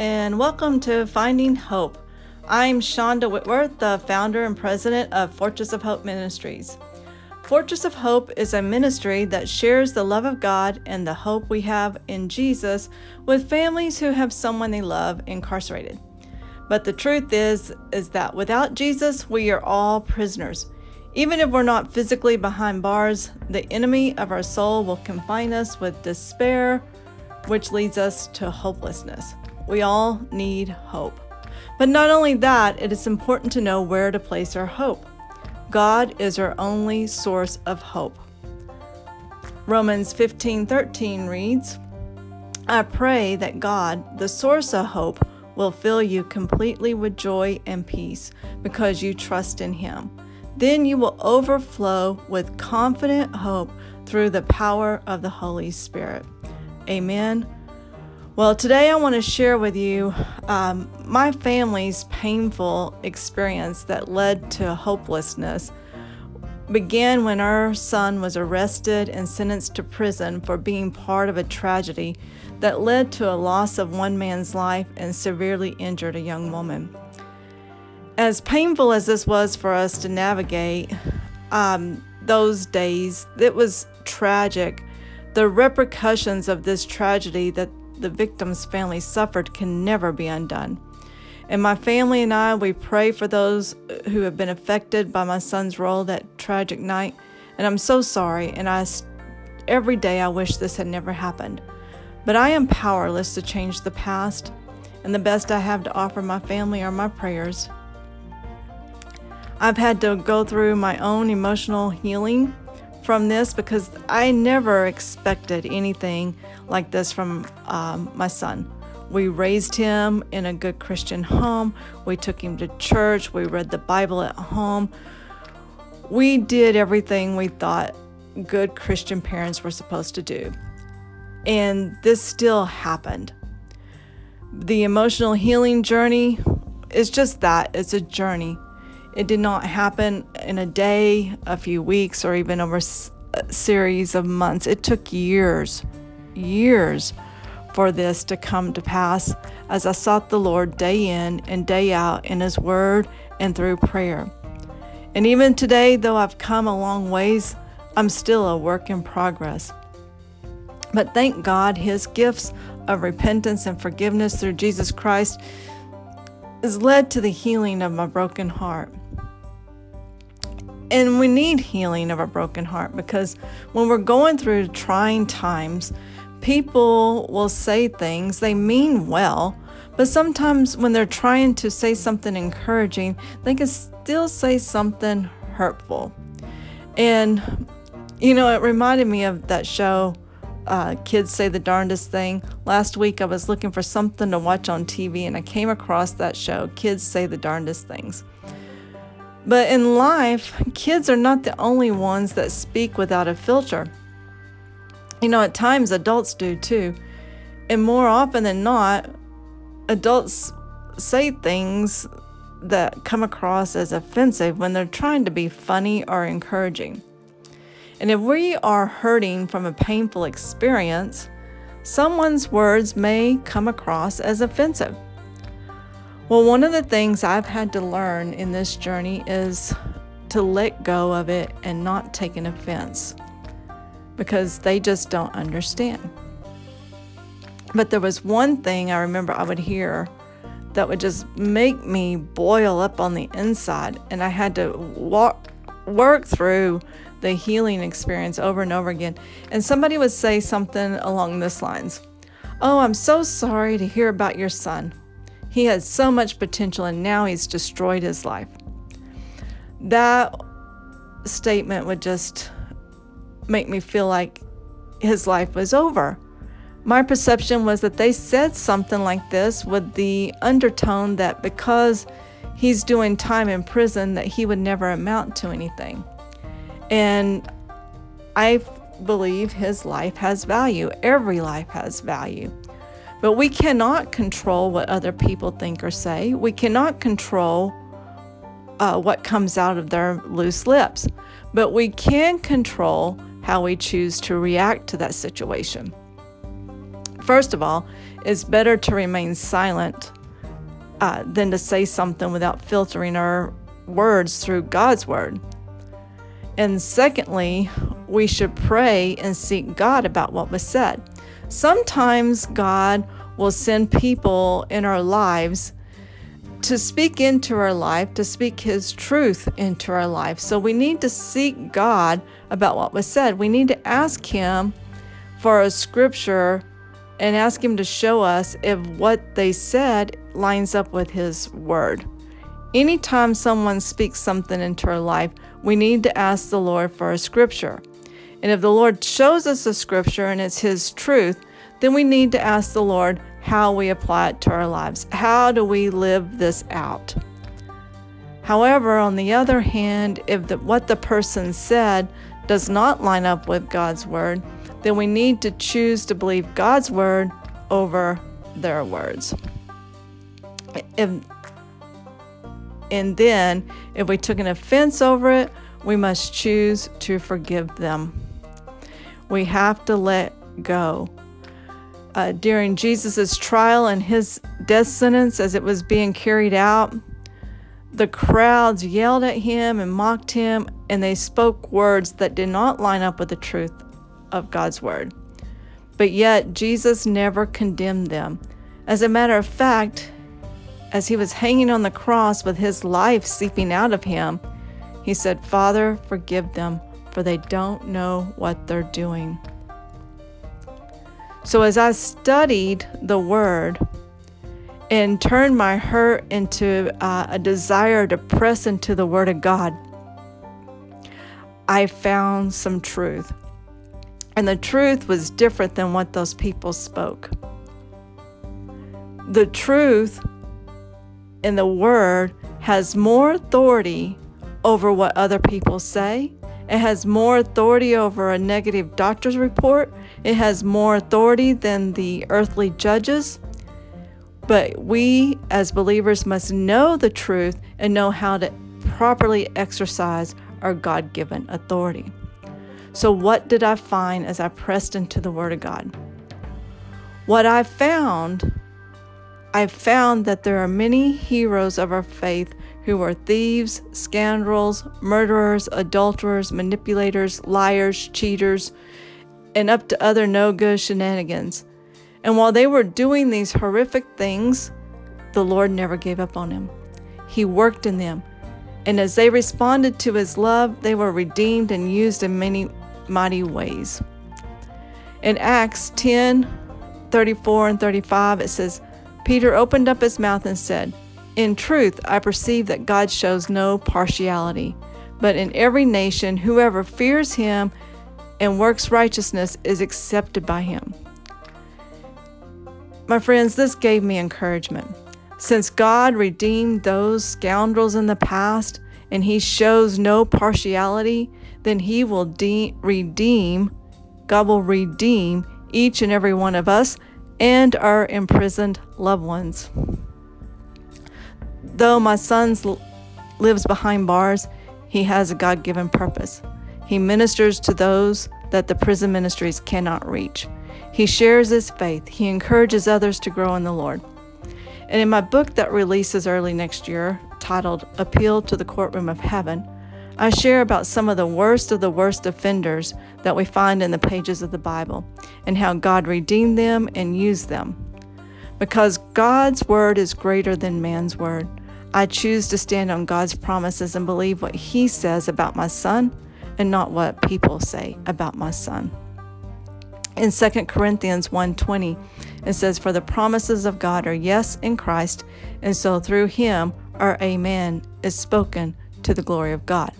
and welcome to Finding Hope. I'm Shonda Whitworth, the founder and president of Fortress of Hope Ministries. Fortress of Hope is a ministry that shares the love of God and the hope we have in Jesus with families who have someone they love incarcerated. But the truth is is that without Jesus, we are all prisoners. Even if we're not physically behind bars, the enemy of our soul will confine us with despair, which leads us to hopelessness. We all need hope. But not only that, it is important to know where to place our hope. God is our only source of hope. Romans 15:13 reads, I pray that God, the source of hope, will fill you completely with joy and peace because you trust in him. Then you will overflow with confident hope through the power of the Holy Spirit. Amen. Well, today I want to share with you um, my family's painful experience that led to hopelessness. Began when our son was arrested and sentenced to prison for being part of a tragedy that led to a loss of one man's life and severely injured a young woman. As painful as this was for us to navigate um, those days, it was tragic the repercussions of this tragedy that the victim's family suffered can never be undone. And my family and I, we pray for those who have been affected by my son's role that tragic night. And I'm so sorry. And I, every day I wish this had never happened. But I am powerless to change the past. And the best I have to offer my family are my prayers. I've had to go through my own emotional healing from this because I never expected anything like this from um, my son. We raised him in a good Christian home. We took him to church. We read the Bible at home. We did everything we thought good Christian parents were supposed to do. And this still happened. The emotional healing journey is just that it's a journey. It did not happen in a day, a few weeks, or even over a series of months. It took years, years for this to come to pass as I sought the Lord day in and day out in His Word and through prayer. And even today, though I've come a long ways, I'm still a work in progress. But thank God, His gifts of repentance and forgiveness through Jesus Christ has led to the healing of my broken heart. And we need healing of a broken heart because when we're going through trying times, people will say things, they mean well, but sometimes when they're trying to say something encouraging, they can still say something hurtful. And, you know, it reminded me of that show, uh, Kids Say the Darndest Thing. Last week I was looking for something to watch on TV and I came across that show, Kids Say the Darndest Things. But in life, kids are not the only ones that speak without a filter. You know, at times adults do too. And more often than not, adults say things that come across as offensive when they're trying to be funny or encouraging. And if we are hurting from a painful experience, someone's words may come across as offensive. Well, one of the things I've had to learn in this journey is to let go of it and not take an offense because they just don't understand. But there was one thing I remember I would hear that would just make me boil up on the inside, and I had to walk, work through the healing experience over and over again. And somebody would say something along this lines Oh, I'm so sorry to hear about your son. He had so much potential and now he's destroyed his life. That statement would just make me feel like his life was over. My perception was that they said something like this with the undertone that because he's doing time in prison that he would never amount to anything. And I believe his life has value. Every life has value. But we cannot control what other people think or say. We cannot control uh, what comes out of their loose lips. But we can control how we choose to react to that situation. First of all, it's better to remain silent uh, than to say something without filtering our words through God's word. And secondly, we should pray and seek God about what was said. Sometimes God will send people in our lives to speak into our life, to speak His truth into our life. So we need to seek God about what was said. We need to ask Him for a scripture and ask Him to show us if what they said lines up with His word. Anytime someone speaks something into our life, we need to ask the Lord for a scripture. And if the Lord shows us a scripture and it's His truth, then we need to ask the Lord how we apply it to our lives. How do we live this out? However, on the other hand, if the, what the person said does not line up with God's word, then we need to choose to believe God's word over their words. If, and then, if we took an offense over it, we must choose to forgive them. We have to let go. Uh, during Jesus' trial and his death sentence, as it was being carried out, the crowds yelled at him and mocked him, and they spoke words that did not line up with the truth of God's word. But yet, Jesus never condemned them. As a matter of fact, as he was hanging on the cross with his life seeping out of him, he said, Father, forgive them, for they don't know what they're doing. So, as I studied the word and turned my hurt into uh, a desire to press into the word of God, I found some truth. And the truth was different than what those people spoke. The truth in the Word has more authority over what other people say. It has more authority over a negative doctor's report. It has more authority than the earthly judges. But we as believers must know the truth and know how to properly exercise our God given authority. So, what did I find as I pressed into the Word of God? What I found I've found that there are many heroes of our faith who are thieves, scoundrels, murderers, adulterers, manipulators, liars, cheaters, and up to other no good shenanigans. And while they were doing these horrific things, the Lord never gave up on them. He worked in them. And as they responded to his love, they were redeemed and used in many mighty ways. In Acts 10 34 and 35, it says, Peter opened up his mouth and said, In truth, I perceive that God shows no partiality, but in every nation, whoever fears him and works righteousness is accepted by him. My friends, this gave me encouragement. Since God redeemed those scoundrels in the past and he shows no partiality, then he will de- redeem, God will redeem each and every one of us and our imprisoned loved ones. Though my son lives behind bars, he has a God given purpose. He ministers to those that the prison ministries cannot reach. He shares his faith. He encourages others to grow in the Lord. And in my book that releases early next year, titled Appeal to the Courtroom of Heaven, I share about some of the worst of the worst offenders that we find in the pages of the Bible and how God redeemed them and used them. Because God's word is greater than man's word, I choose to stand on God's promises and believe what He says about my son and not what people say about my son. In 2 Corinthians 1:20, it says, For the promises of God are yes in Christ, and so through him our amen is spoken to the glory of God.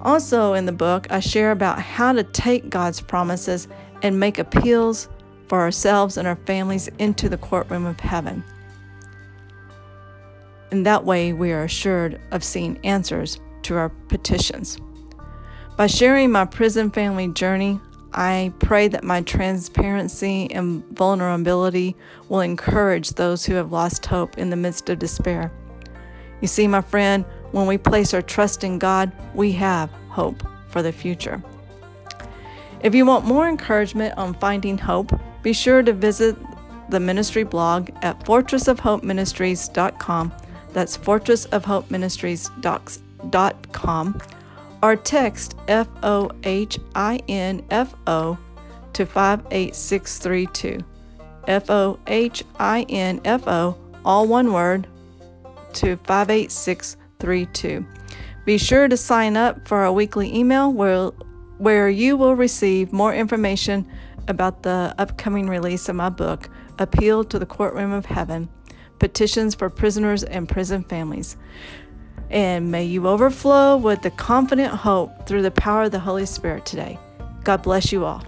Also, in the book, I share about how to take God's promises and make appeals for ourselves and our families into the courtroom of heaven. In that way, we are assured of seeing answers to our petitions. By sharing my prison family journey, I pray that my transparency and vulnerability will encourage those who have lost hope in the midst of despair. You see, my friend, when we place our trust in God, we have hope for the future. If you want more encouragement on finding hope, Be sure to visit the ministry blog at fortressofhopeministries.com. That's fortressofhopeministries.com or text F O H I N F O to 58632. F O H I N F O, all one word, to 58632. Be sure to sign up for our weekly email where, where you will receive more information about the upcoming release of my book, Appeal to the Courtroom of Heaven Petitions for Prisoners and Prison Families. And may you overflow with the confident hope through the power of the Holy Spirit today. God bless you all.